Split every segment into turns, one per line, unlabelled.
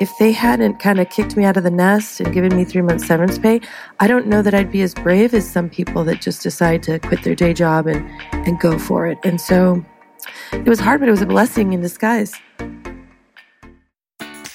If they hadn't kind of kicked me out of the nest and given me three months severance pay, I don't know that I'd be as brave as some people that just decide to quit their day job and, and go for it. And so it was hard, but it was a blessing in disguise.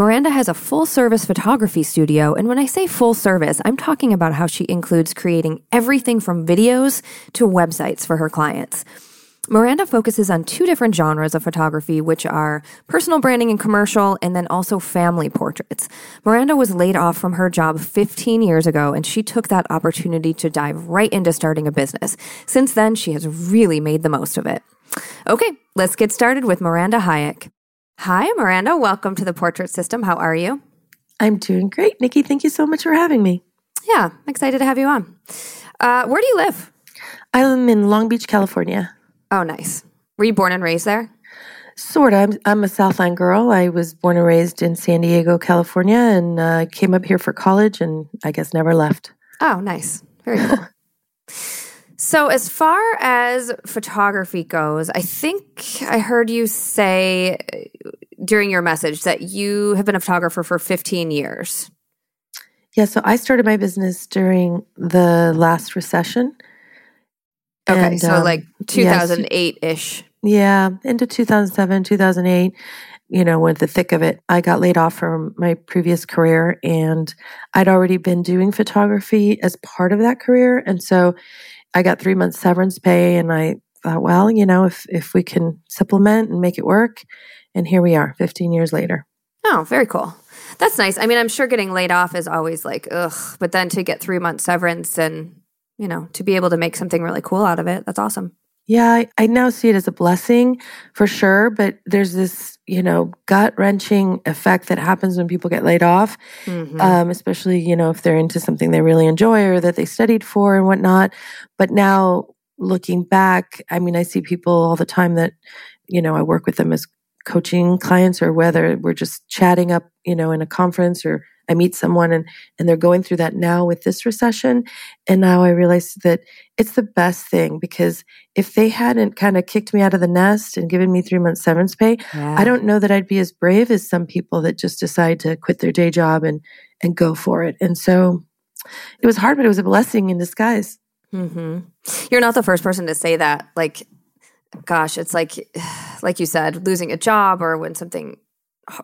Miranda has a full service photography studio, and when I say full service, I'm talking about how she includes creating everything from videos to websites for her clients. Miranda focuses on two different genres of photography, which are personal branding and commercial, and then also family portraits. Miranda was laid off from her job 15 years ago, and she took that opportunity to dive right into starting a business. Since then, she has really made the most of it. Okay, let's get started with Miranda Hayek. Hi, Miranda. Welcome to the Portrait System. How are you?
I'm doing great, Nikki. Thank you so much for having me.
Yeah, I'm excited to have you on. Uh, where do you live?
I'm in Long Beach, California.
Oh, nice. Were you born and raised there?
Sort of. I'm, I'm a Southland girl. I was born and raised in San Diego, California, and uh, came up here for college and I guess never left.
Oh, nice. Very cool. So, as far as photography goes, I think I heard you say uh, during your message that you have been a photographer for 15 years.
Yeah, so I started my business during the last recession.
Okay, and, so um, like 2008 ish.
Yeah, into 2007, 2008, you know, with the thick of it. I got laid off from my previous career and I'd already been doing photography as part of that career. And so I got three months severance pay and I thought, well, you know, if, if we can supplement and make it work. And here we are 15 years later.
Oh, very cool. That's nice. I mean, I'm sure getting laid off is always like, ugh, but then to get three months severance and, you know, to be able to make something really cool out of it, that's awesome.
Yeah, I, I now see it as a blessing for sure, but there's this, you know, gut wrenching effect that happens when people get laid off, mm-hmm. um, especially, you know, if they're into something they really enjoy or that they studied for and whatnot. But now looking back, I mean, I see people all the time that, you know, I work with them as coaching clients or whether we're just chatting up, you know, in a conference or I meet someone and, and they're going through that now with this recession. And now I realize that it's the best thing because if they hadn't kind of kicked me out of the nest and given me three months severance pay, yeah. I don't know that I'd be as brave as some people that just decide to quit their day job and, and go for it. And so it was hard, but it was a blessing in disguise.
Mm-hmm. You're not the first person to say that. Like, gosh, it's like, like you said, losing a job or when something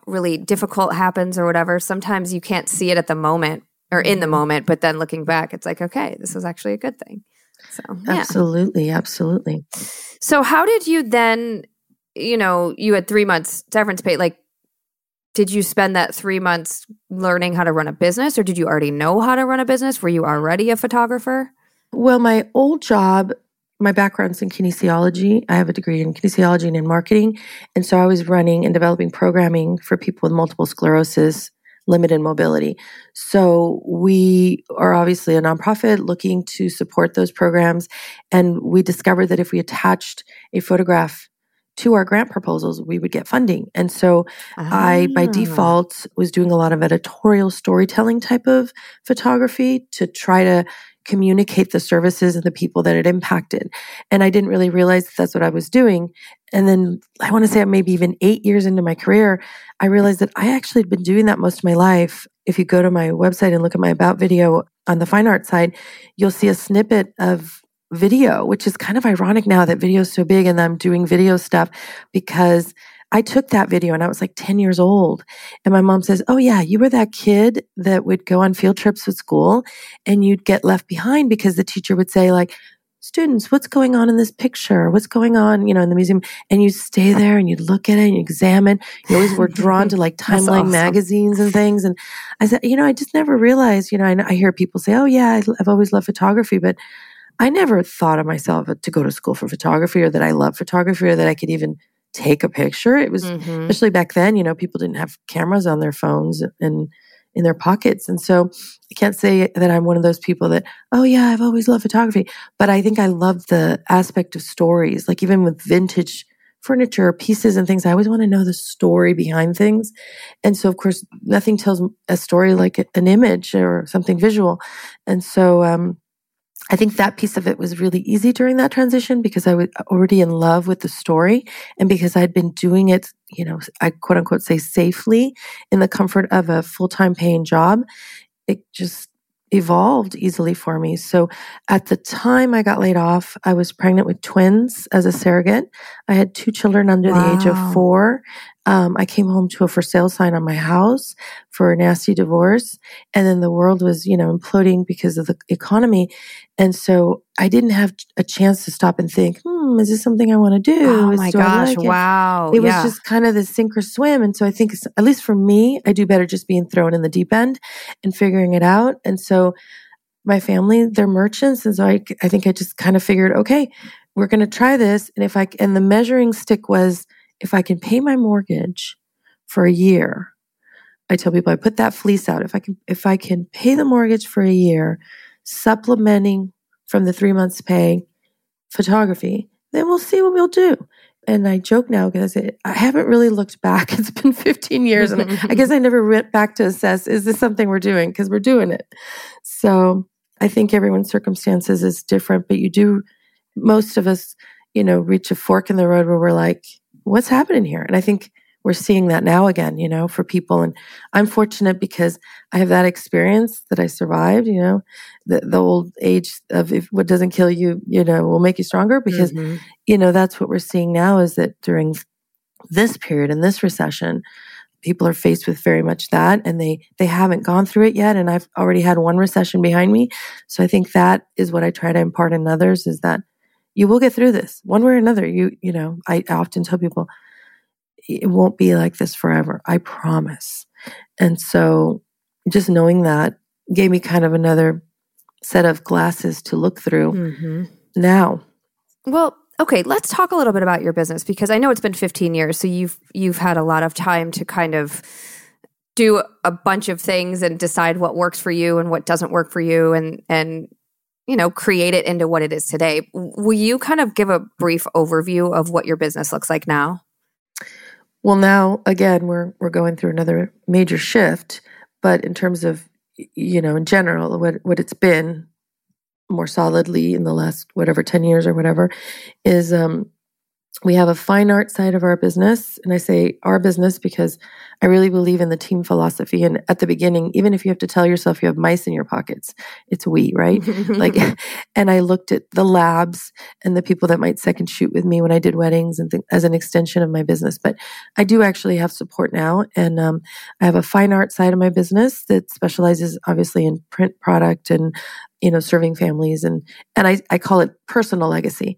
really difficult happens or whatever, sometimes you can't see it at the moment or in the mm-hmm. moment, but then looking back, it's like, okay, this was actually a good thing. So,
yeah. absolutely, absolutely.
So, how did you then, you know, you had three months severance pay? Like, did you spend that three months learning how to run a business, or did you already know how to run a business? Were you already a photographer?
Well, my old job, my background's in kinesiology. I have a degree in kinesiology and in marketing. And so I was running and developing programming for people with multiple sclerosis, limited mobility. So we are obviously a nonprofit looking to support those programs. And we discovered that if we attached a photograph to our grant proposals, we would get funding. And so ah. I, by ah. default, was doing a lot of editorial storytelling type of photography to try to communicate the services and the people that it impacted. And I didn't really realize that that's what I was doing. And then I want to say maybe even eight years into my career, I realized that I actually had been doing that most of my life. If you go to my website and look at my about video on the fine art side, you'll see a snippet of video, which is kind of ironic now that video is so big and I'm doing video stuff because I took that video and I was like 10 years old. And my mom says, Oh, yeah, you were that kid that would go on field trips with school and you'd get left behind because the teacher would say, like, students, what's going on in this picture? What's going on, you know, in the museum? And you stay there and you'd look at it and you examine. You always were drawn to like timeline awesome. magazines and things. And I said, you know, I just never realized, you know, I, I hear people say, oh, yeah, I've always loved photography, but I never thought of myself uh, to go to school for photography or that I love photography or that I could even take a picture. It was, mm-hmm. especially back then, you know, people didn't have cameras on their phones and in their pockets. And so I can't say that I'm one of those people that, oh, yeah, I've always loved photography. But I think I love the aspect of stories, like even with vintage furniture pieces and things i always want to know the story behind things and so of course nothing tells a story like an image or something visual and so um, I think that piece of it was really easy during that transition because I was already in love with the story and because I'd been doing it, you know, I quote unquote say safely in the comfort of a full time paying job. It just evolved easily for me. So at the time I got laid off, I was pregnant with twins as a surrogate. I had two children under wow. the age of four. Um, I came home to a for sale sign on my house for a nasty divorce. And then the world was, you know, imploding because of the economy. And so I didn't have a chance to stop and think, hmm, is this something I want to do?
Oh my gosh. Like it? Wow.
It yeah. was just kind of the sink or swim. And so I think, at least for me, I do better just being thrown in the deep end and figuring it out. And so my family, they're merchants. And so I, I think I just kind of figured, okay, we're going to try this. And if I, and the measuring stick was, if I can pay my mortgage for a year, I tell people I put that fleece out. If I can, if I can pay the mortgage for a year, supplementing from the three months pay photography, then we'll see what we'll do. And I joke now because I haven't really looked back. It's been 15 years, and I guess I never went back to assess is this something we're doing because we're doing it. So I think everyone's circumstances is different, but you do. Most of us, you know, reach a fork in the road where we're like, what's happening here? And I think we're seeing that now again, you know, for people. And I'm fortunate because I have that experience that I survived, you know, the, the old age of if what doesn't kill you, you know, will make you stronger because, mm-hmm. you know, that's what we're seeing now is that during this period in this recession, people are faced with very much that and they they haven't gone through it yet and I've already had one recession behind me. So I think that is what I try to impart in others is that you will get through this one way or another. You, you know, I often tell people it won't be like this forever. I promise. And so just knowing that gave me kind of another set of glasses to look through mm-hmm. now.
Well, okay, let's talk a little bit about your business because I know it's been 15 years, so you've you've had a lot of time to kind of do a bunch of things and decide what works for you and what doesn't work for you and and you know, create it into what it is today. Will you kind of give a brief overview of what your business looks like now?
Well, now again, we're we're going through another major shift, but in terms of you know, in general, what what it's been more solidly in the last whatever 10 years or whatever is um we have a fine art side of our business. And I say our business because I really believe in the team philosophy. And at the beginning, even if you have to tell yourself you have mice in your pockets, it's we, right? like, and I looked at the labs and the people that might second shoot with me when I did weddings and th- as an extension of my business. But I do actually have support now. And um, I have a fine art side of my business that specializes obviously in print product and, you know, serving families. And, and I, I call it personal legacy.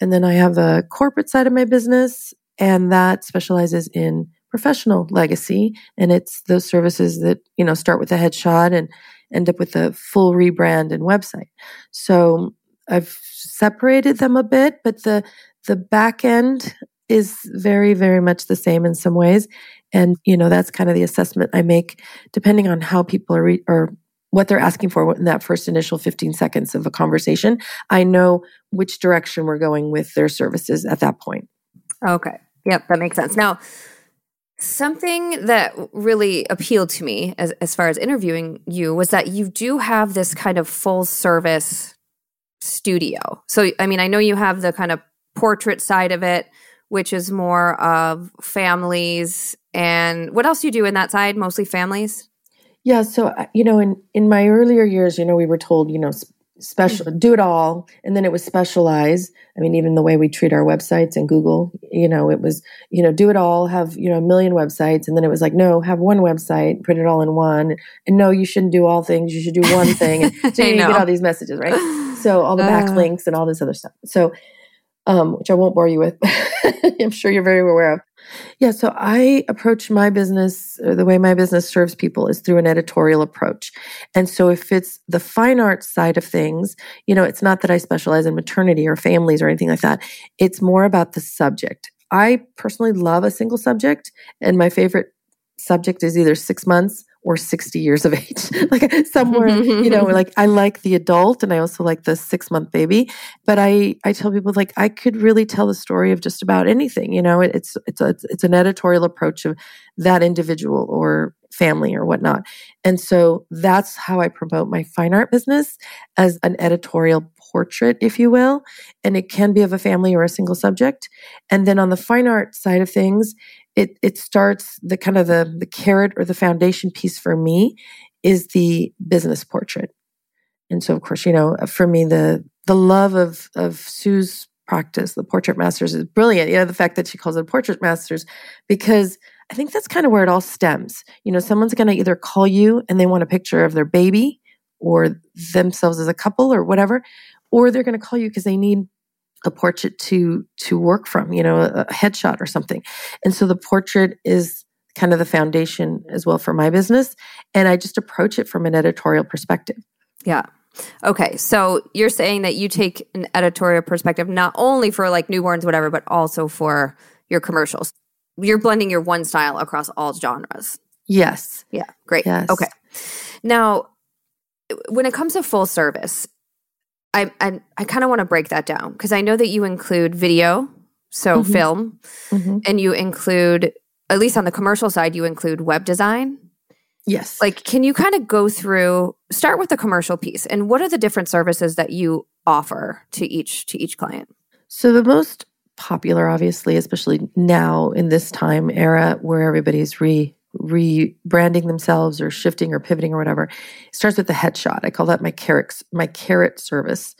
And then I have the corporate side of my business, and that specializes in professional legacy. And it's those services that, you know, start with a headshot and end up with a full rebrand and website. So I've separated them a bit, but the the back end is very, very much the same in some ways. And, you know, that's kind of the assessment I make depending on how people are, re- are what they're asking for in that first initial 15 seconds of a conversation, I know which direction we're going with their services at that point.
Okay. Yep, that makes sense. Now, something that really appealed to me as, as far as interviewing you was that you do have this kind of full service studio. So, I mean, I know you have the kind of portrait side of it, which is more of families. And what else do you do in that side? Mostly families?
Yeah, so uh, you know, in in my earlier years, you know, we were told, you know, special mm-hmm. do it all and then it was specialize i mean even the way we treat our websites and google you know it was you know do it all have you know a million websites and then it was like no have one website put it all in one and no you shouldn't do all things you should do one thing and so you get all these messages right? So all the uh. backlinks and all this other stuff. So um, which i won't bore you with i'm sure you're very aware of yeah, so I approach my business, the way my business serves people is through an editorial approach. And so if it's the fine arts side of things, you know, it's not that I specialize in maternity or families or anything like that. It's more about the subject. I personally love a single subject, and my favorite subject is either six months or 60 years of age like somewhere you know like i like the adult and i also like the six month baby but i i tell people like i could really tell the story of just about anything you know it's it's a, it's an editorial approach of that individual or family or whatnot and so that's how i promote my fine art business as an editorial portrait, if you will, and it can be of a family or a single subject. And then on the fine art side of things, it it starts the kind of the the carrot or the foundation piece for me is the business portrait. And so of course, you know, for me the the love of of Sue's practice, the portrait masters is brilliant. You know, the fact that she calls it portrait masters because I think that's kind of where it all stems. You know, someone's going to either call you and they want a picture of their baby or themselves as a couple or whatever, or they're going to call you because they need a portrait to to work from you know a, a headshot or something. And so the portrait is kind of the foundation as well for my business and i just approach it from an editorial perspective.
Yeah. Okay so you're saying that you take an editorial perspective not only for like newborns whatever but also for your commercials. You're blending your one style across all genres.
Yes.
Yeah great.
Yes.
okay. Now when it comes to full service I I, I kind of want to break that down because I know that you include video, so mm-hmm. film, mm-hmm. and you include at least on the commercial side, you include web design.
Yes.
Like, can you kind of go through? Start with the commercial piece, and what are the different services that you offer to each to each client?
So the most popular, obviously, especially now in this time era where everybody's re rebranding themselves or shifting or pivoting or whatever. It starts with the headshot. I call that my carrot my carrot service.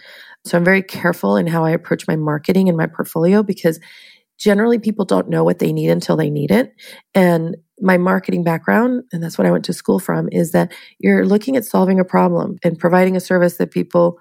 So I'm very careful in how I approach my marketing and my portfolio because generally people don't know what they need until they need it. And my marketing background, and that's what I went to school from, is that you're looking at solving a problem and providing a service that people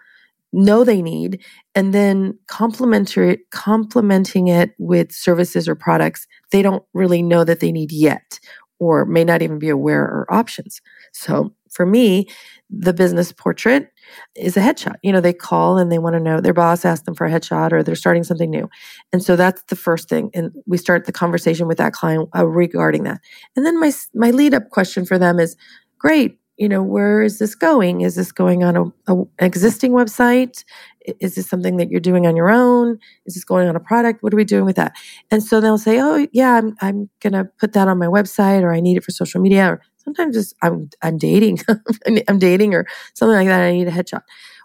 know they need and then complementary complementing it with services or products they don't really know that they need yet or may not even be aware or options. So for me, the business portrait is a headshot. You know, they call and they want to know their boss asked them for a headshot or they're starting something new. And so that's the first thing. And we start the conversation with that client uh, regarding that. And then my, my lead up question for them is great you know, where is this going? Is this going on a, a, an existing website? Is this something that you're doing on your own? Is this going on a product? What are we doing with that? And so they'll say, oh, yeah, I'm, I'm going to put that on my website or I need it for social media. Or sometimes I'm, I'm dating, I'm dating or something like that. I need a headshot.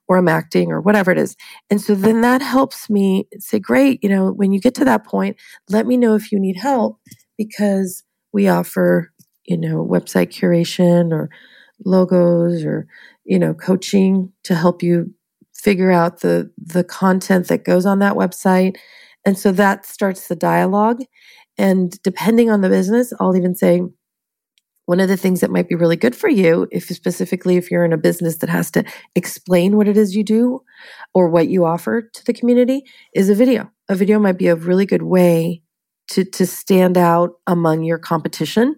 or I'm acting or whatever it is. And so then that helps me say, great, you know, when you get to that point, let me know if you need help because we offer, you know, website curation or logos or, you know, coaching to help you figure out the the content that goes on that website. And so that starts the dialogue. And depending on the business, I'll even say, one of the things that might be really good for you, if specifically if you're in a business that has to explain what it is you do or what you offer to the community, is a video. A video might be a really good way to, to stand out among your competition.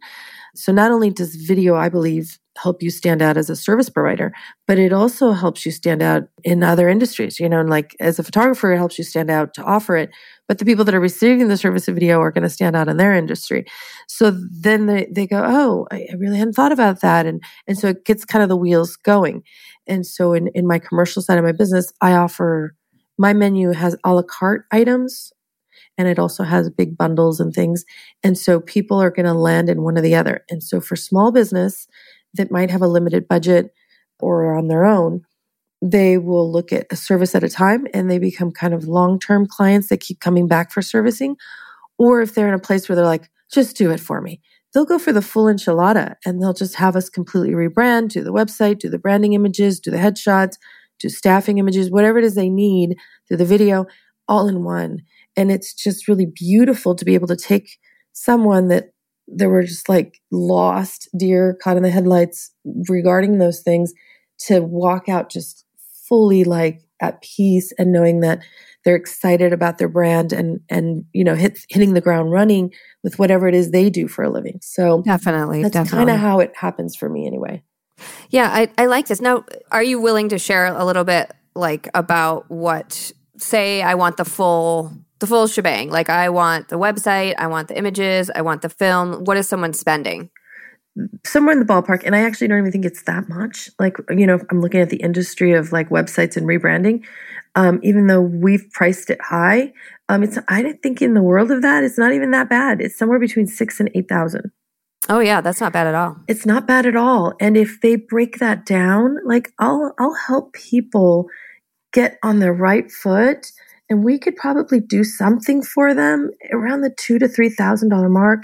So not only does video, I believe, help you stand out as a service provider, but it also helps you stand out in other industries. You know, and like as a photographer, it helps you stand out to offer it. But the people that are receiving the service of video are going to stand out in their industry. So then they, they go, Oh, I, really hadn't thought about that. And, and so it gets kind of the wheels going. And so in, in my commercial side of my business, I offer my menu has a la carte items and it also has big bundles and things. And so people are going to land in one or the other. And so for small business, that might have a limited budget or on their own, they will look at a service at a time and they become kind of long term clients that keep coming back for servicing. Or if they're in a place where they're like, just do it for me, they'll go for the full enchilada and they'll just have us completely rebrand, do the website, do the branding images, do the headshots, do staffing images, whatever it is they need, do the video all in one. And it's just really beautiful to be able to take someone that there were just like lost deer caught in the headlights regarding those things to walk out just fully like at peace and knowing that they're excited about their brand and and you know hit, hitting the ground running with whatever it is they do for a living. So
definitely
that's kind of how it happens for me anyway.
Yeah I, I like this. Now are you willing to share a little bit like about what say i want the full the full shebang. Like I want the website, I want the images, I want the film. What is someone spending?
Somewhere in the ballpark, and I actually don't even think it's that much. Like you know, I'm looking at the industry of like websites and rebranding. Um, even though we've priced it high, um, it's I didn't think in the world of that, it's not even that bad. It's somewhere between six and eight thousand.
Oh yeah, that's not bad at all.
It's not bad at all. And if they break that down, like I'll I'll help people get on their right foot and we could probably do something for them around the two to three thousand dollar mark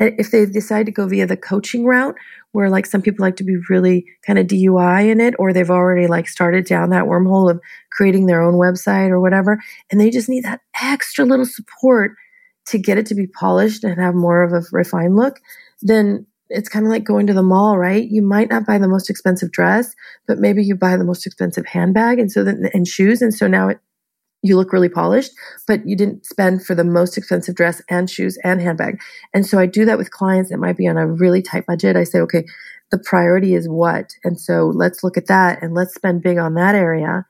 eh, if they decide to go via the coaching route where like some people like to be really kind of DUI in it or they've already like started down that wormhole of creating their own website or whatever and they just need that extra little support to get it to be polished and have more of a refined look then it's kind of like going to the mall, right? You might not buy the most expensive dress, but maybe you buy the most expensive handbag and so then and shoes and so now it you look really polished, but you didn't spend for the most expensive dress and shoes and handbag. And so I do that with clients that might be on a really tight budget. I say, okay, the priority is what? And so let's look at that and let's spend big on that area.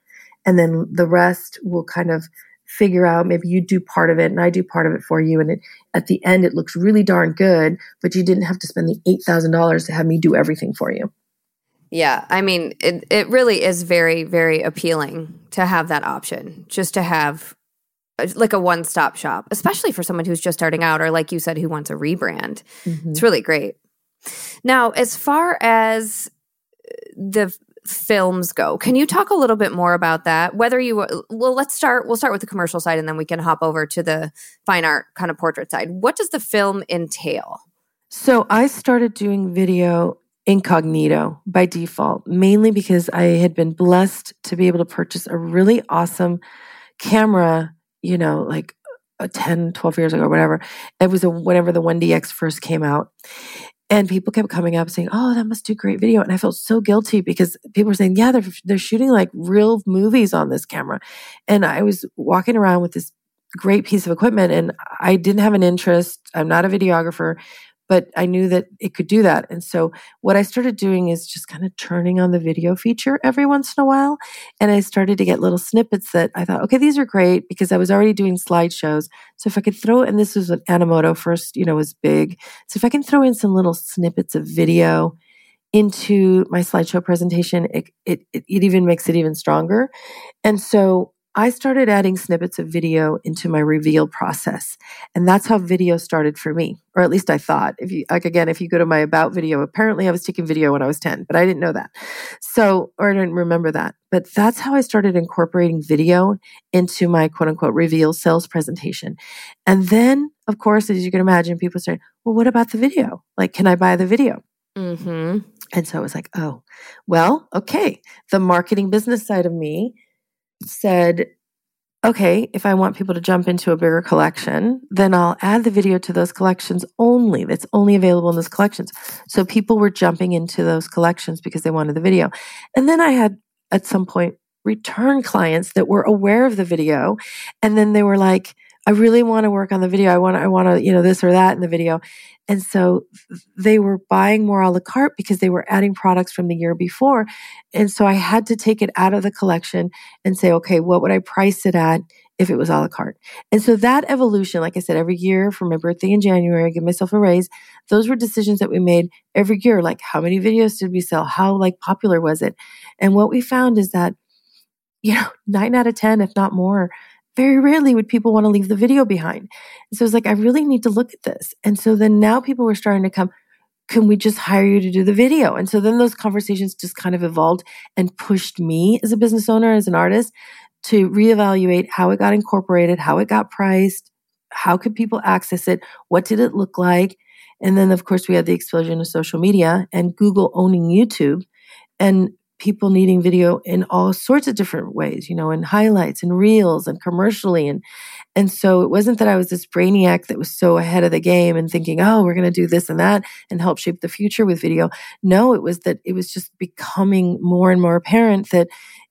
And then the rest will kind of figure out maybe you do part of it and I do part of it for you. And it, at the end, it looks really darn good, but you didn't have to spend the $8,000 to have me do everything for you.
Yeah, I mean, it it really is very very appealing to have that option, just to have uh, like a one stop shop, especially for someone who's just starting out or like you said who wants a rebrand. Mm-hmm. It's really great. Now, as far as the films go, can you talk a little bit more about that? Whether you well, let's start. We'll start with the commercial side, and then we can hop over to the fine art kind of portrait side. What does the film entail?
So I started doing video incognito by default, mainly because I had been blessed to be able to purchase a really awesome camera, you know, like a 10, 12 years ago, whatever. It was a, whenever the 1DX first came out. And people kept coming up saying, "Oh, that must do great video," and I felt so guilty because people were saying, "Yeah, they're they're shooting like real movies on this camera," and I was walking around with this great piece of equipment, and I didn't have an interest. I'm not a videographer, but I knew that it could do that. And so what I started doing is just kind of turning on the video feature every once in a while. And I started to get little snippets that I thought, okay, these are great because I was already doing slideshows. So if I could throw, and this was when Animoto first, you know, was big. So if I can throw in some little snippets of video into my slideshow presentation, it, it, it even makes it even stronger. And so I started adding snippets of video into my reveal process. And that's how video started for me, or at least I thought. If you, like, again, if you go to my about video, apparently I was taking video when I was 10, but I didn't know that. So, or I didn't remember that. But that's how I started incorporating video into my quote unquote reveal sales presentation. And then, of course, as you can imagine, people say, well, what about the video? Like, can I buy the video? Mm-hmm. And so I was like, oh, well, okay. The marketing business side of me said, okay, if I want people to jump into a bigger collection, then I'll add the video to those collections only. That's only available in those collections. So people were jumping into those collections because they wanted the video. And then I had at some point return clients that were aware of the video. And then they were like, I really want to work on the video. I want I want to, you know, this or that in the video. And so they were buying more a la carte because they were adding products from the year before. And so I had to take it out of the collection and say, okay, what would I price it at if it was a la carte? And so that evolution, like I said, every year for my birthday in January, I give myself a raise. Those were decisions that we made every year. Like how many videos did we sell? How like popular was it? And what we found is that, you know, nine out of 10, if not more, very rarely would people want to leave the video behind. And so it's like, I really need to look at this. And so then now people were starting to come, can we just hire you to do the video? And so then those conversations just kind of evolved and pushed me as a business owner, as an artist, to reevaluate how it got incorporated, how it got priced, how could people access it, what did it look like? And then, of course, we had the explosion of social media and Google owning YouTube. And people needing video in all sorts of different ways, you know, in highlights and reels and commercially. And, and so it wasn't that I was this brainiac that was so ahead of the game and thinking, oh, we're going to do this and that and help shape the future with video. No, it was that it was just becoming more and more apparent that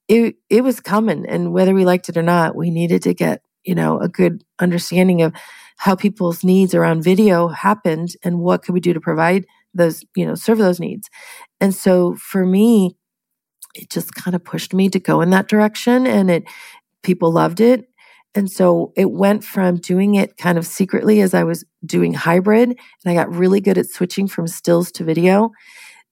it, it was coming. And whether we liked it or not, we needed to get, you know, a good understanding of how people's needs around video happened and what could we do to provide those, you know, serve those needs. And so for me, it just kind of pushed me to go in that direction and it people loved it and so it went from doing it kind of secretly as I was doing hybrid and I got really good at switching from stills to video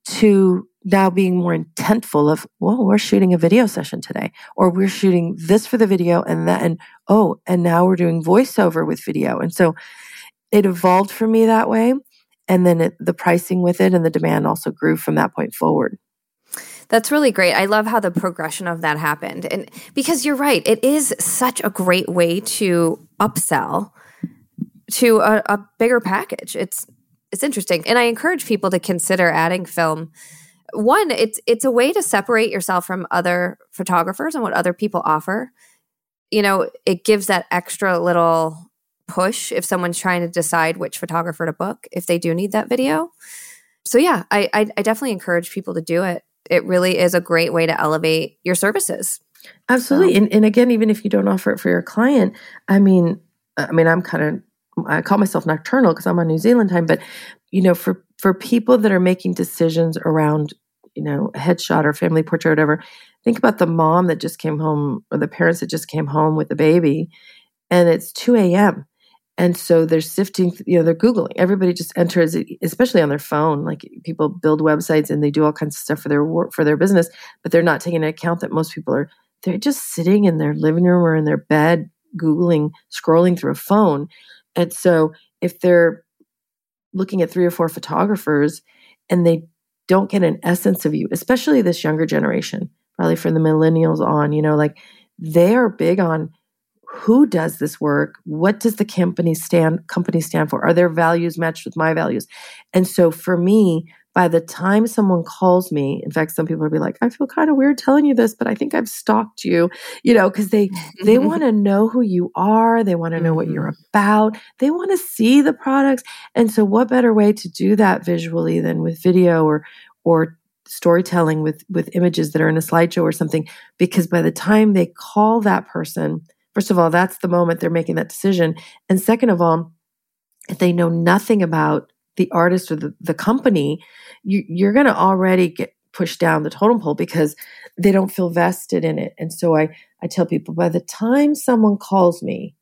to now being more intentful of, well, we're shooting a video session today, or we're shooting this for the video and that, and oh, and now we're doing voiceover with video. And so it evolved for me that way. And then it, the pricing with it and the demand also grew from that point forward.
That's really great. I love how the progression of that happened. And because you're right, it is such a great way to upsell to a, a bigger package. It's it's interesting. And I encourage people to consider adding film. One, it's it's a way to separate yourself from other photographers and what other people offer. You know, it gives that extra little push if someone's trying to decide which photographer to book if they do need that video. So yeah, I, I, I definitely encourage people to do it it really is a great way to elevate your services.
Absolutely. So. And, and again, even if you don't offer it for your client, I mean, I mean, I'm kind of, I call myself nocturnal because I'm on New Zealand time, but you know, for, for people that are making decisions around, you know, a headshot or family portrait or whatever, think about the mom that just came home or the parents that just came home with the baby and it's 2 a.m. And so they're sifting, you know, they're Googling. Everybody just enters, especially on their phone. Like people build websites and they do all kinds of stuff for their work, for their business, but they're not taking into account that most people are, they're just sitting in their living room or in their bed, Googling, scrolling through a phone. And so if they're looking at three or four photographers and they don't get an essence of you, especially this younger generation, probably from the millennials on, you know, like they are big on who does this work? What does the company stand company stand for? Are their values matched with my values? And so for me by the time someone calls me in fact some people will be like i feel kind of weird telling you this but i think i've stalked you you know because they they want to know who you are they want to know what you're mm-hmm. about they want to see the products. And so what better way to do that visually than with video or or storytelling with with images that are in a slideshow or something? Because by the time they call that person First of all, that's the moment they're making that decision. And second of all, if they know nothing about the artist or the, the company, you, you're going to already get pushed down the totem pole because they don't feel vested in it. And so I, I tell people by the time someone calls me,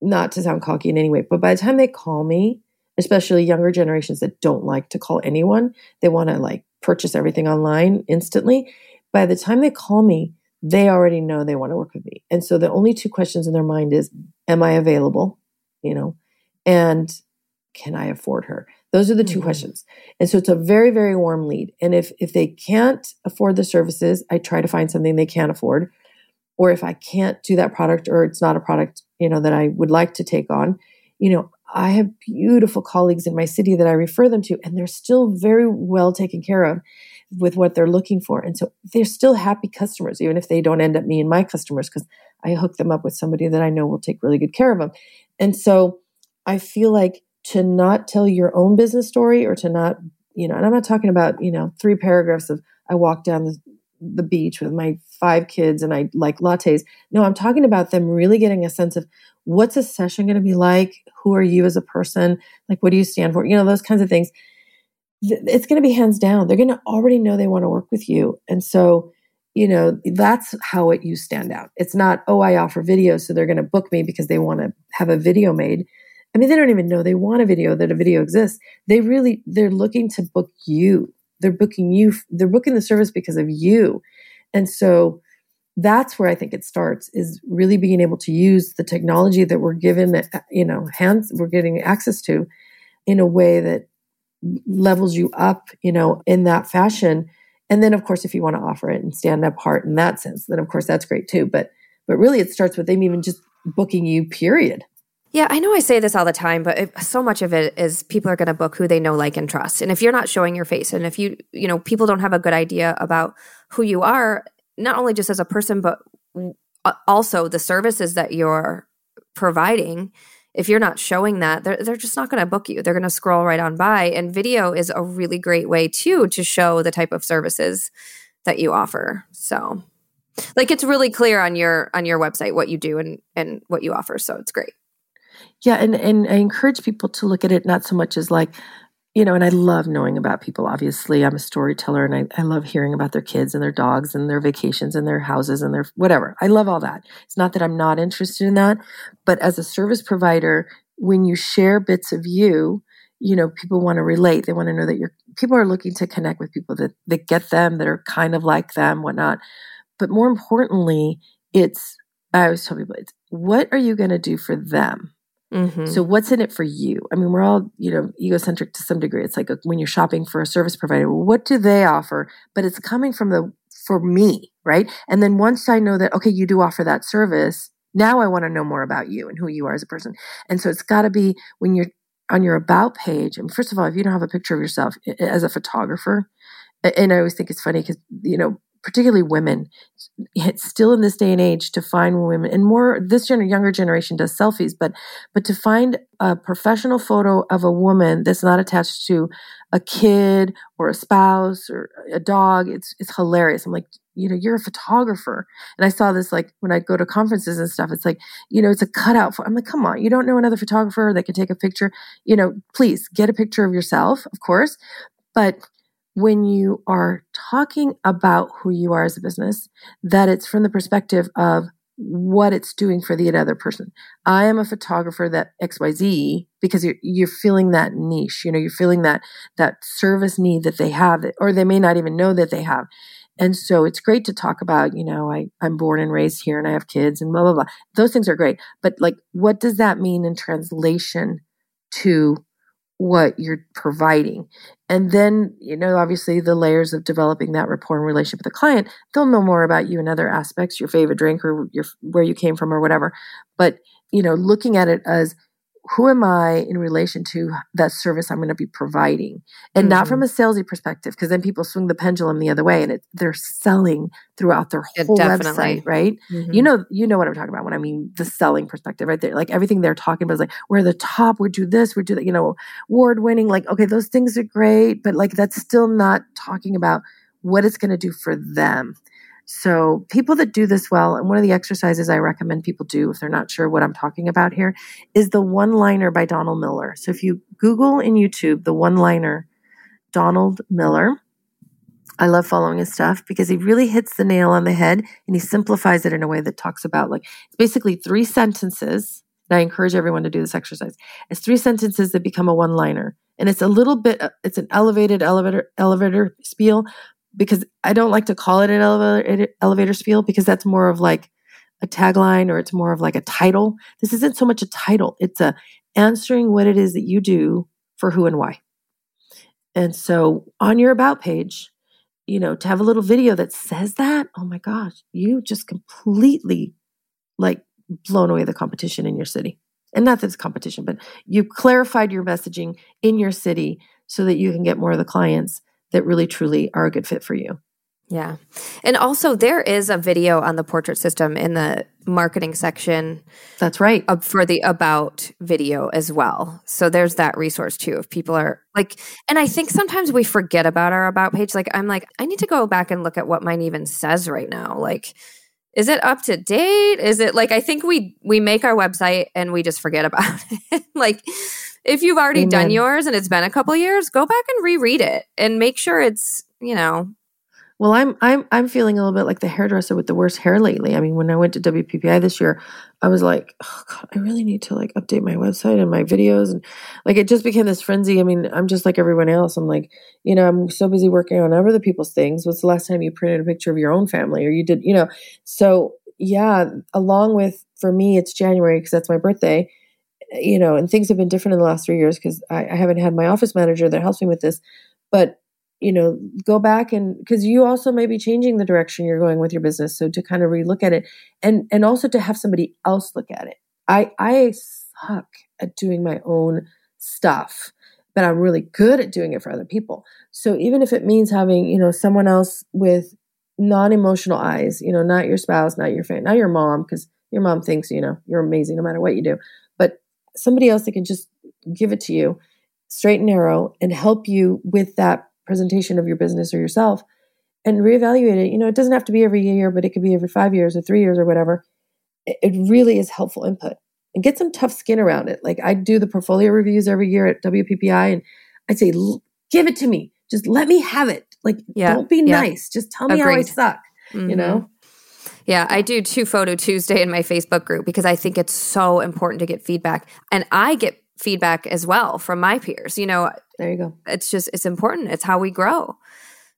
not to sound cocky in any way, but by the time they call me, especially younger generations that don't like to call anyone, they want to like purchase everything online instantly. By the time they call me, they already know they want to work with me. And so the only two questions in their mind is, am I available? You know, and can I afford her? Those are the 2 mm-hmm. questions. And so it's a very, very warm lead. And if if they can't afford the services, I try to find something they can't afford. Or if I can't do that product or it's not a product, you know, that I would like to take on, you know, I have beautiful colleagues in my city that I refer them to, and they're still very well taken care of with what they're looking for. And so they're still happy customers, even if they don't end up being my customers, because I hook them up with somebody that I know will take really good care of them. And so I feel like to not tell your own business story or to not, you know, and I'm not talking about, you know, three paragraphs of I walk down the, the beach with my five kids and I like lattes. No, I'm talking about them really getting a sense of what's a session going to be like? Who are you as a person? Like, what do you stand for? You know, those kinds of things it's going to be hands down. They're going to already know they want to work with you. And so, you know, that's how it you stand out. It's not, oh, I offer video, so they're going to book me because they want to have a video made. I mean, they don't even know they want a video, that a video exists. They really, they're looking to book you. They're booking you, they're booking the service because of you. And so that's where I think it starts is really being able to use the technology that we're given, that you know, hands, we're getting access to in a way that levels you up, you know, in that fashion. And then, of course, if you want to offer it and stand apart in that sense, then of course that's great too. But but really, it starts with them even just booking you. Period.
Yeah, I know I say this all the time, but it, so much of it is people are going to book who they know, like, and trust. And if you're not showing your face, and if you, you know, people don't have a good idea about who you are, not only just as a person, but uh, also the services that you're providing, if you're not showing that, they're, they're just not going to book you. They're going to scroll right on by. And video is a really great way, too, to show the type of services that you offer. So, like it's really clear on your on your website what you do and and what you offer so it's great
yeah and and i encourage people to look at it not so much as like you know, and I love knowing about people. Obviously, I'm a storyteller and I, I love hearing about their kids and their dogs and their vacations and their houses and their whatever. I love all that. It's not that I'm not interested in that, but as a service provider, when you share bits of you, you know, people want to relate. They want to know that you're, people are looking to connect with people that, that get them, that are kind of like them, whatnot. But more importantly, it's, I always tell people, it's what are you going to do for them? Mm-hmm. So what's in it for you? I mean, we're all, you know, egocentric to some degree. It's like a, when you're shopping for a service provider, what do they offer? But it's coming from the for me, right? And then once I know that okay, you do offer that service, now I want to know more about you and who you are as a person. And so it's got to be when you're on your about page. And first of all, if you don't have a picture of yourself as a photographer, and I always think it's funny because you know particularly women, it's still in this day and age to find women and more this gener- younger generation does selfies, but but to find a professional photo of a woman that's not attached to a kid or a spouse or a dog, it's it's hilarious. I'm like, you know, you're a photographer. And I saw this like when I go to conferences and stuff, it's like, you know, it's a cutout for, I'm like, come on, you don't know another photographer that can take a picture. You know, please get a picture of yourself, of course. But when you are talking about who you are as a business, that it's from the perspective of what it's doing for the other person. I am a photographer that XYZ because you're you're feeling that niche, you know, you're feeling that that service need that they have or they may not even know that they have. And so it's great to talk about, you know, I, I'm born and raised here and I have kids and blah, blah, blah. Those things are great. But like, what does that mean in translation to what you're providing. And then, you know, obviously the layers of developing that rapport and relationship with the client, they'll know more about you in other aspects, your favorite drink or your where you came from or whatever. But, you know, looking at it as who am I in relation to that service I'm going to be providing? And mm-hmm. not from a salesy perspective, because then people swing the pendulum the other way and it, they're selling throughout their whole website, right? Mm-hmm. You know, you know what I'm talking about when I mean the selling perspective, right there. Like everything they're talking about is like, we're the top, we do this, we do that, you know, award winning. Like, okay, those things are great, but like that's still not talking about what it's going to do for them. So, people that do this well, and one of the exercises I recommend people do if they're not sure what I'm talking about here, is the one liner by Donald Miller. So, if you Google in YouTube the one liner Donald Miller, I love following his stuff because he really hits the nail on the head and he simplifies it in a way that talks about like it's basically three sentences. And I encourage everyone to do this exercise. It's three sentences that become a one liner. And it's a little bit, uh, it's an elevated elevator, elevator spiel, because I don't like to call it an elevator, elevator spiel because that's more of like a tagline or it's more of like a title. This isn't so much a title. It's a answering what it is that you do for who and why. And so on your about page, you know, to have a little video that says that, oh my gosh, you just completely like blown away the competition in your city. And not that it's competition, but you clarified your messaging in your city so that you can get more of the clients that really truly are a good fit for you.
Yeah. And also, there is a video on the portrait system in the marketing section.
That's right.
For the about video as well. So there's that resource too. If people are like, and I think sometimes we forget about our about page. Like, I'm like, I need to go back and look at what mine even says right now. Like, is it up to date? Is it like, I think we, we make our website and we just forget about it. like, if you've already Amen. done yours and it's been a couple years, go back and reread it and make sure it's, you know,
well, I'm I'm I'm feeling a little bit like the hairdresser with the worst hair lately. I mean, when I went to WPPI this year, I was like, oh god, I really need to like update my website and my videos and like it just became this frenzy. I mean, I'm just like everyone else. I'm like, you know, I'm so busy working on other people's things. What's the last time you printed a picture of your own family or you did, you know? So, yeah, along with for me it's January because that's my birthday. You know, and things have been different in the last three years because I, I haven't had my office manager that helps me with this. But you know go back and because you also may be changing the direction you're going with your business. So to kind of relook at it and and also to have somebody else look at it. I i suck at doing my own stuff but i'm really good at doing it for other people. So even if it means having you know someone else with non-emotional eyes you know not your spouse not your family not your mom because your mom thinks you know you're amazing no matter what you do somebody else that can just give it to you straight and narrow and help you with that presentation of your business or yourself and reevaluate it. You know, it doesn't have to be every year, but it could be every five years or three years or whatever. It really is helpful input and get some tough skin around it. Like I do the portfolio reviews every year at WPPI and I'd say, give it to me. Just let me have it. Like, yeah, don't be yeah. nice. Just tell me Agreed. how I suck, mm-hmm. you know?
Yeah, I do two photo Tuesday in my Facebook group because I think it's so important to get feedback. And I get feedback as well from my peers. You know,
there you go.
It's just it's important. It's how we grow.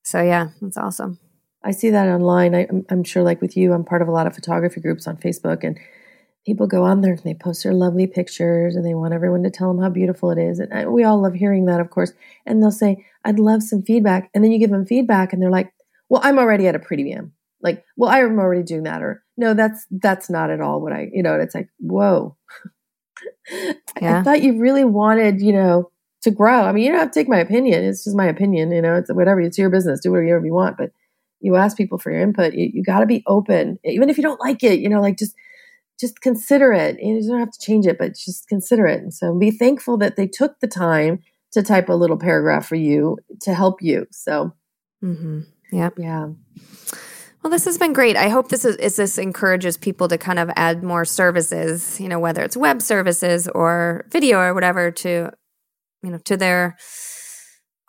So yeah, that's awesome.
I see that online. I, am sure, like with you, I'm part of a lot of photography groups on Facebook, and people go on there and they post their lovely pictures, and they want everyone to tell them how beautiful it is. And I, we all love hearing that, of course. And they'll say, "I'd love some feedback," and then you give them feedback, and they're like, "Well, I'm already at a pretty premium." Like, well, I'm already doing that, or no, that's that's not at all what I, you know. It's like, whoa. Yeah. I thought you really wanted, you know, to grow. I mean, you don't have to take my opinion. It's just my opinion. You know, it's whatever. It's your business. Do whatever you want. But you ask people for your input. You, you got to be open, even if you don't like it. You know, like just just consider it. You don't have to change it, but just consider it. And so be thankful that they took the time to type a little paragraph for you to help you. So,
mm-hmm. yeah,
yeah.
Well, this has been great. I hope this is, is, this encourages people to kind of add more services, you know, whether it's web services or video or whatever to you know to their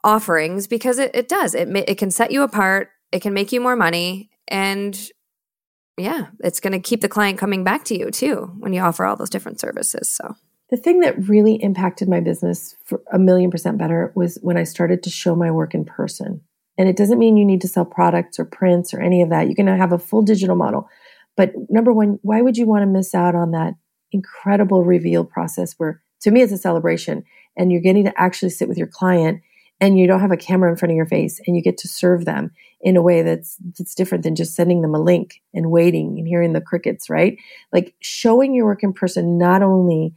offerings because it, it does. It it can set you apart. It can make you more money. And yeah it's going to keep the client coming back to you too when you offer all those different services so.
The thing that really impacted my business for a million percent better was when i started to show my work in person and it doesn't mean you need to sell products or prints or any of that. You can have a full digital model. But number one why would you want to miss out on that incredible reveal process where to me it's a celebration and you're getting to actually sit with your client and you don't have a camera in front of your face and you get to serve them in a way that's that's different than just sending them a link and waiting and hearing the crickets right? Like showing your work in person not only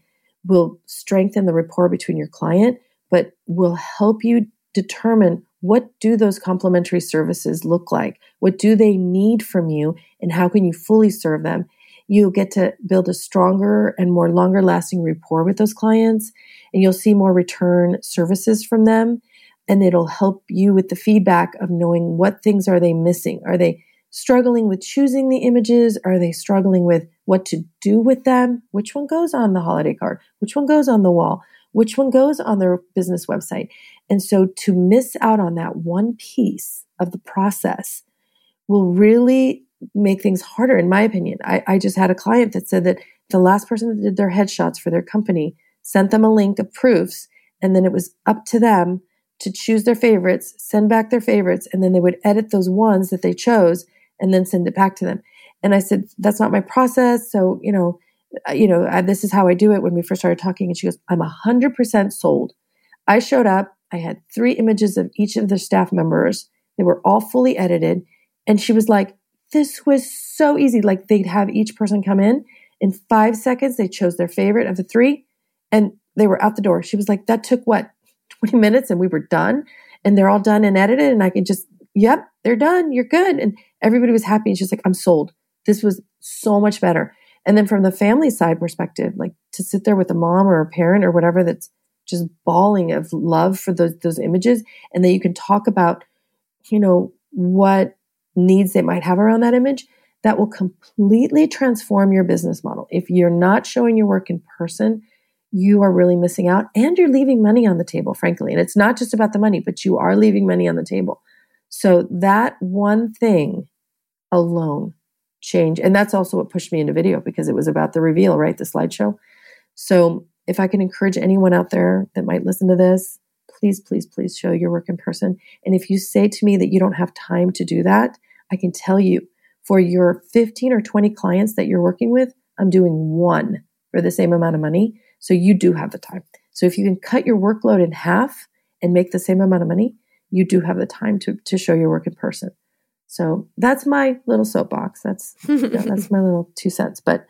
will strengthen the rapport between your client but will help you determine what do those complementary services look like? What do they need from you and how can you fully serve them? You'll get to build a stronger and more longer lasting rapport with those clients and you'll see more return services from them and it'll help you with the feedback of knowing what things are they missing. Are they struggling with choosing the images? Are they struggling with what to do with them? Which one goes on the holiday card? Which one goes on the wall which one goes on their business website and so to miss out on that one piece of the process will really make things harder, in my opinion. I, I just had a client that said that the last person that did their headshots for their company sent them a link of proofs, and then it was up to them to choose their favorites, send back their favorites, and then they would edit those ones that they chose and then send it back to them. And I said, that's not my process. So, you know, Uh, you know, this is how I do it when we first started talking. And she goes, I'm 100% sold. I showed up. I had three images of each of the staff members. They were all fully edited. And she was like, this was so easy. Like they'd have each person come in in five seconds. They chose their favorite of the three and they were out the door. She was like, that took what, 20 minutes and we were done and they're all done and edited. And I can just, yep, they're done. You're good. And everybody was happy. And she's like, I'm sold. This was so much better. And then from the family side perspective, like to sit there with a mom or a parent or whatever that's just bawling of love for those those images, and then you can talk about, you know, what needs they might have around that image, that will completely transform your business model. If you're not showing your work in person, you are really missing out and you're leaving money on the table, frankly. And it's not just about the money, but you are leaving money on the table. So that one thing alone change. And that's also what pushed me into video because it was about the reveal, right? The slideshow. So if I can encourage anyone out there that might listen to this, please, please, please show your work in person. And if you say to me that you don't have time to do that, I can tell you for your 15 or 20 clients that you're working with, I'm doing one for the same amount of money. So you do have the time. So if you can cut your workload in half and make the same amount of money, you do have the time to, to show your work in person. So that's my little soapbox. That's you know, that's my little two cents. But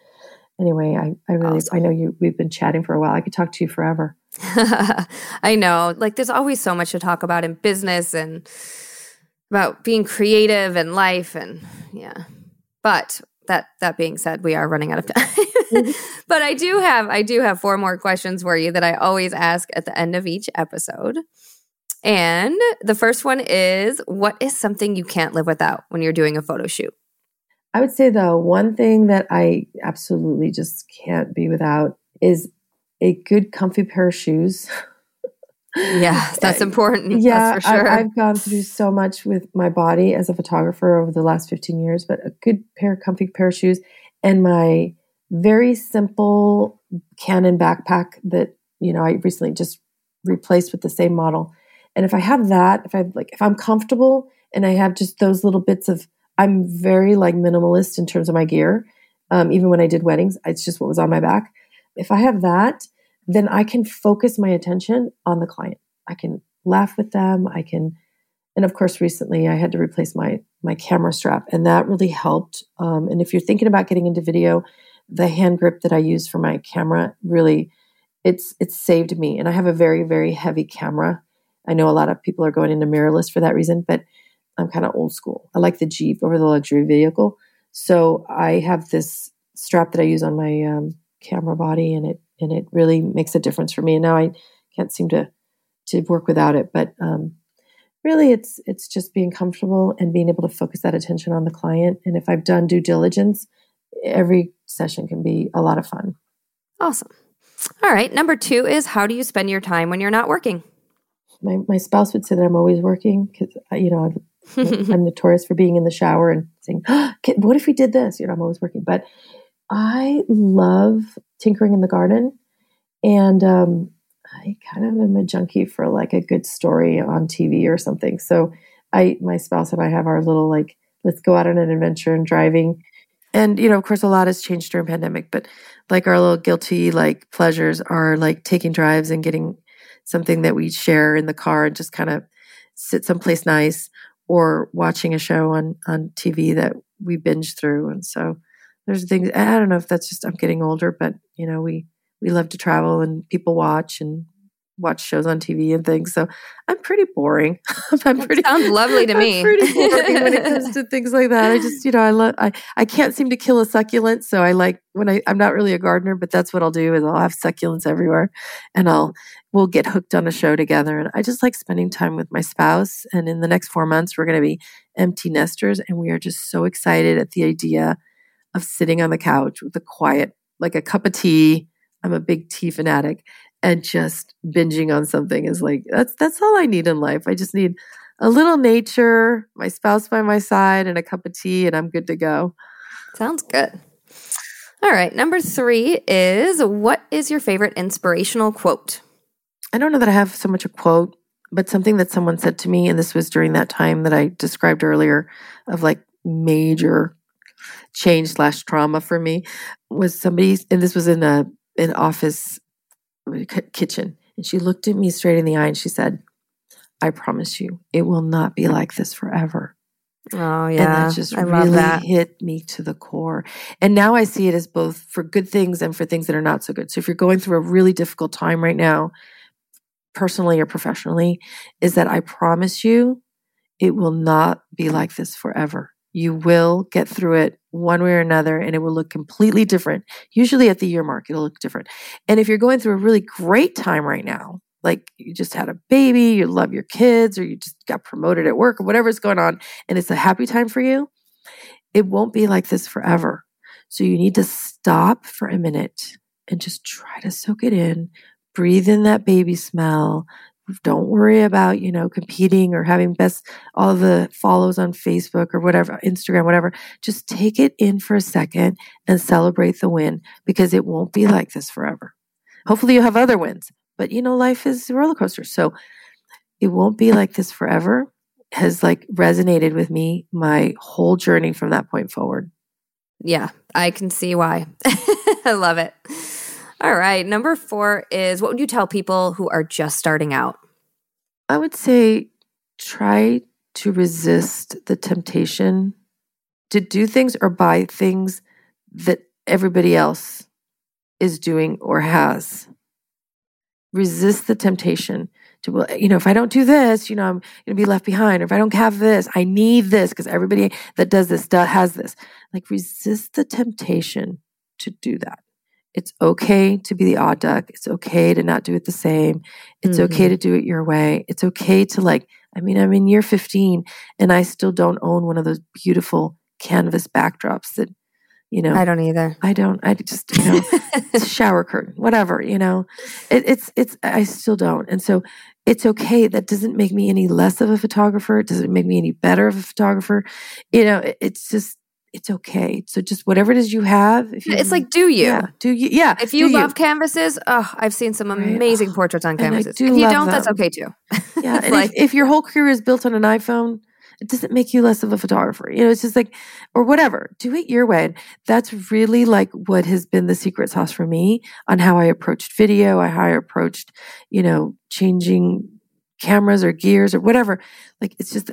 anyway, I, I really awesome. I know you we've been chatting for a while. I could talk to you forever.
I know. Like there's always so much to talk about in business and about being creative and life and yeah. But that that being said, we are running out of time. Mm-hmm. but I do have I do have four more questions for you that I always ask at the end of each episode. And the first one is what is something you can't live without when you're doing a photo shoot?
I would say the one thing that I absolutely just can't be without is a good comfy pair of shoes.
yeah, that's important.
Yeah,
that's for sure.
I, I've gone through so much with my body as a photographer over the last 15 years, but a good pair, of comfy pair of shoes and my very simple Canon backpack that, you know, I recently just replaced with the same model and if I have that, if I like, if I'm comfortable and I have just those little bits of, I'm very like minimalist in terms of my gear. Um, even when I did weddings, it's just what was on my back. If I have that, then I can focus my attention on the client. I can laugh with them. I can, and of course, recently I had to replace my my camera strap, and that really helped. Um, and if you're thinking about getting into video, the hand grip that I use for my camera really, it's it's saved me. And I have a very very heavy camera, I know a lot of people are going into mirrorless for that reason, but I'm kind of old school. I like the Jeep over the luxury vehicle. So I have this strap that I use on my um, camera body, and it and it really makes a difference for me. And now I can't seem to to work without it. But um, really, it's it's just being comfortable and being able to focus that attention on the client. And if I've done due diligence, every session can be a lot of fun.
Awesome. All right. Number two is how do you spend your time when you're not working?
My, my spouse would say that I'm always working because, you know, I'm notorious for being in the shower and saying, oh, what if we did this? You know, I'm always working. But I love tinkering in the garden. And um, I kind of am a junkie for like a good story on TV or something. So I, my spouse and I have our little like, let's go out on an adventure and driving. And, you know, of course, a lot has changed during pandemic, but like our little guilty like pleasures are like taking drives and getting something that we share in the car and just kind of sit someplace nice or watching a show on on TV that we binge through. And so there's things I don't know if that's just I'm getting older but you know we we love to travel and people watch and watch shows on TV and things. So I'm pretty boring.
I'm pretty sounds lovely to
I'm
me.
Pretty boring when it comes to things like that. I just, you know, I love I I can't seem to kill a succulent, so I like when I I'm not really a gardener, but that's what I'll do is I'll have succulents everywhere and I'll we'll get hooked on a show together and I just like spending time with my spouse and in the next 4 months we're going to be empty nesters and we are just so excited at the idea of sitting on the couch with a quiet like a cup of tea. I'm a big tea fanatic and just binging on something is like that's that's all I need in life. I just need a little nature, my spouse by my side, and a cup of tea, and I'm good to go.
Sounds good. All right, number three is what is your favorite inspirational quote?
I don't know that I have so much a quote, but something that someone said to me, and this was during that time that I described earlier of like major change slash trauma for me, was somebody, and this was in a an office kitchen, and she looked at me straight in the eye and she said, "I promise you, it will not be like this forever."
Oh yeah, and
that just I really that. hit me to the core. And now I see it as both for good things and for things that are not so good. So if you're going through a really difficult time right now, personally or professionally, is that I promise you, it will not be like this forever. You will get through it one way or another, and it will look completely different. Usually at the year mark, it'll look different. And if you're going through a really great time right now, like you just had a baby, you love your kids, or you just got promoted at work, or whatever's going on, and it's a happy time for you, it won't be like this forever. So you need to stop for a minute and just try to soak it in, breathe in that baby smell. Don't worry about, you know, competing or having best all the follows on Facebook or whatever, Instagram, whatever. Just take it in for a second and celebrate the win because it won't be like this forever. Hopefully you have other wins, but you know, life is a roller coaster. So it won't be like this forever has like resonated with me my whole journey from that point forward.
Yeah, I can see why. I love it. All right. Number four is what would you tell people who are just starting out?
I would say try to resist the temptation to do things or buy things that everybody else is doing or has resist the temptation to, well, you know, if I don't do this, you know, I'm going to be left behind. Or if I don't have this, I need this because everybody that does this does, has this. Like resist the temptation to do that. It's okay to be the odd duck. It's okay to not do it the same. It's mm-hmm. okay to do it your way. It's okay to like, I mean, I'm in year 15 and I still don't own one of those beautiful canvas backdrops that you know
i don't either
i don't i just you know shower curtain whatever you know it, it's it's i still don't and so it's okay that doesn't make me any less of a photographer it doesn't make me any better of a photographer you know it, it's just it's okay so just whatever it is you have
if you, it's like do you
yeah do you yeah
if you love you. canvases oh i've seen some amazing right. portraits on canvases do if you don't them. that's okay too
yeah and like, if, if your whole career is built on an iphone it doesn't make you less of a photographer. You know, it's just like, or whatever, do it your way. That's really like what has been the secret sauce for me on how I approached video, how I approached, you know, changing cameras or gears or whatever. Like, it's just,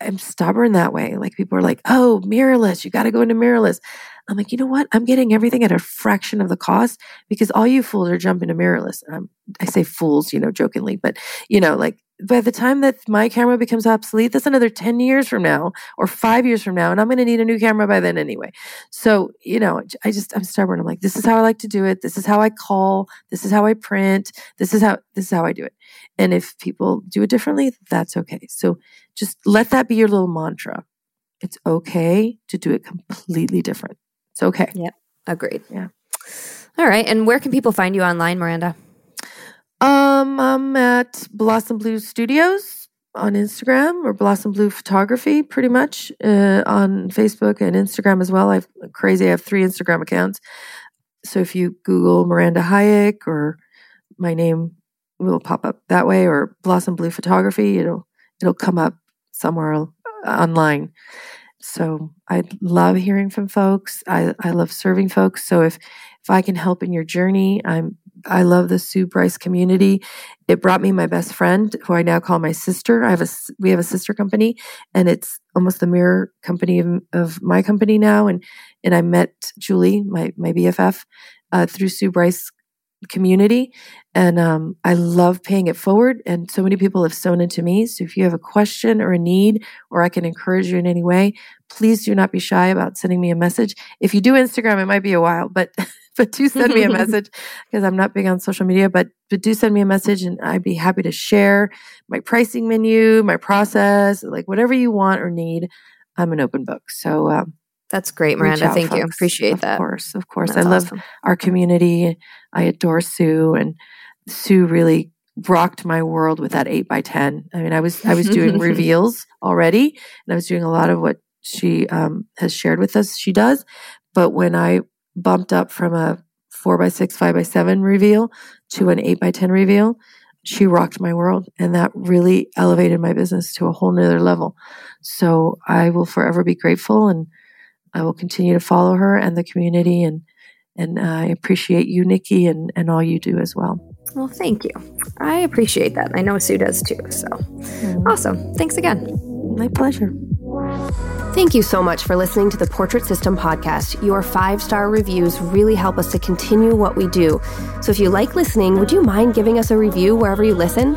I'm stubborn that way. Like, people are like, oh, mirrorless, you got to go into mirrorless. I'm like, you know what? I'm getting everything at a fraction of the cost because all you fools are jumping to mirrorless. Um, I say fools, you know, jokingly, but you know, like by the time that my camera becomes obsolete, that's another 10 years from now or five years from now. And I'm going to need a new camera by then anyway. So, you know, I just, I'm stubborn. I'm like, this is how I like to do it. This is how I call. This is how I print. This is how, this is how I do it. And if people do it differently, that's okay. So just let that be your little mantra. It's okay to do it completely different. It's okay.
Yeah. Agreed.
Yeah.
All right. And where can people find you online, Miranda?
Um, I'm at Blossom Blue Studios on Instagram or Blossom Blue Photography, pretty much uh, on Facebook and Instagram as well. I've crazy. I have three Instagram accounts. So if you Google Miranda Hayek or my name will pop up that way, or Blossom Blue Photography, it'll it'll come up somewhere uh, online. So I love hearing from folks. I, I love serving folks. So if if I can help in your journey, I'm I love the Sue Bryce community. It brought me my best friend, who I now call my sister. I have a we have a sister company, and it's almost the mirror company of, of my company now. And and I met Julie, my my BFF, uh, through Sue Bryce community, and um, I love paying it forward. And so many people have sewn into me. So if you have a question or a need, or I can encourage you in any way, please do not be shy about sending me a message. If you do Instagram, it might be a while, but but do send me a message because I'm not big on social media, but, but do send me a message and I'd be happy to share my pricing menu, my process, like whatever you want or need. I'm an open book. So, um,
that's great, Miranda. Thank folks. you. Appreciate
of
that.
Of course, of course. That's I love awesome. our community. I adore Sue, and Sue really rocked my world with that eight by ten. I mean, I was I was doing reveals already, and I was doing a lot of what she um, has shared with us. She does, but when I bumped up from a four by six, five by seven reveal to an eight by 10 reveal. she rocked my world and that really elevated my business to a whole nother level. So I will forever be grateful and I will continue to follow her and the community and and I appreciate you, Nikki, and, and all you do as well.
Well, thank you. I appreciate that. I know Sue does too. So mm. awesome. Thanks again.
My pleasure.
Thank you so much for listening to the Portrait System podcast. Your five star reviews really help us to continue what we do. So if you like listening, would you mind giving us a review wherever you listen?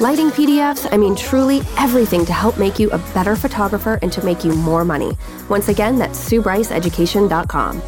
lighting PDFs, I mean, truly everything to help make you a better photographer and to make you more money. Once again, that's SueBryceEducation.com.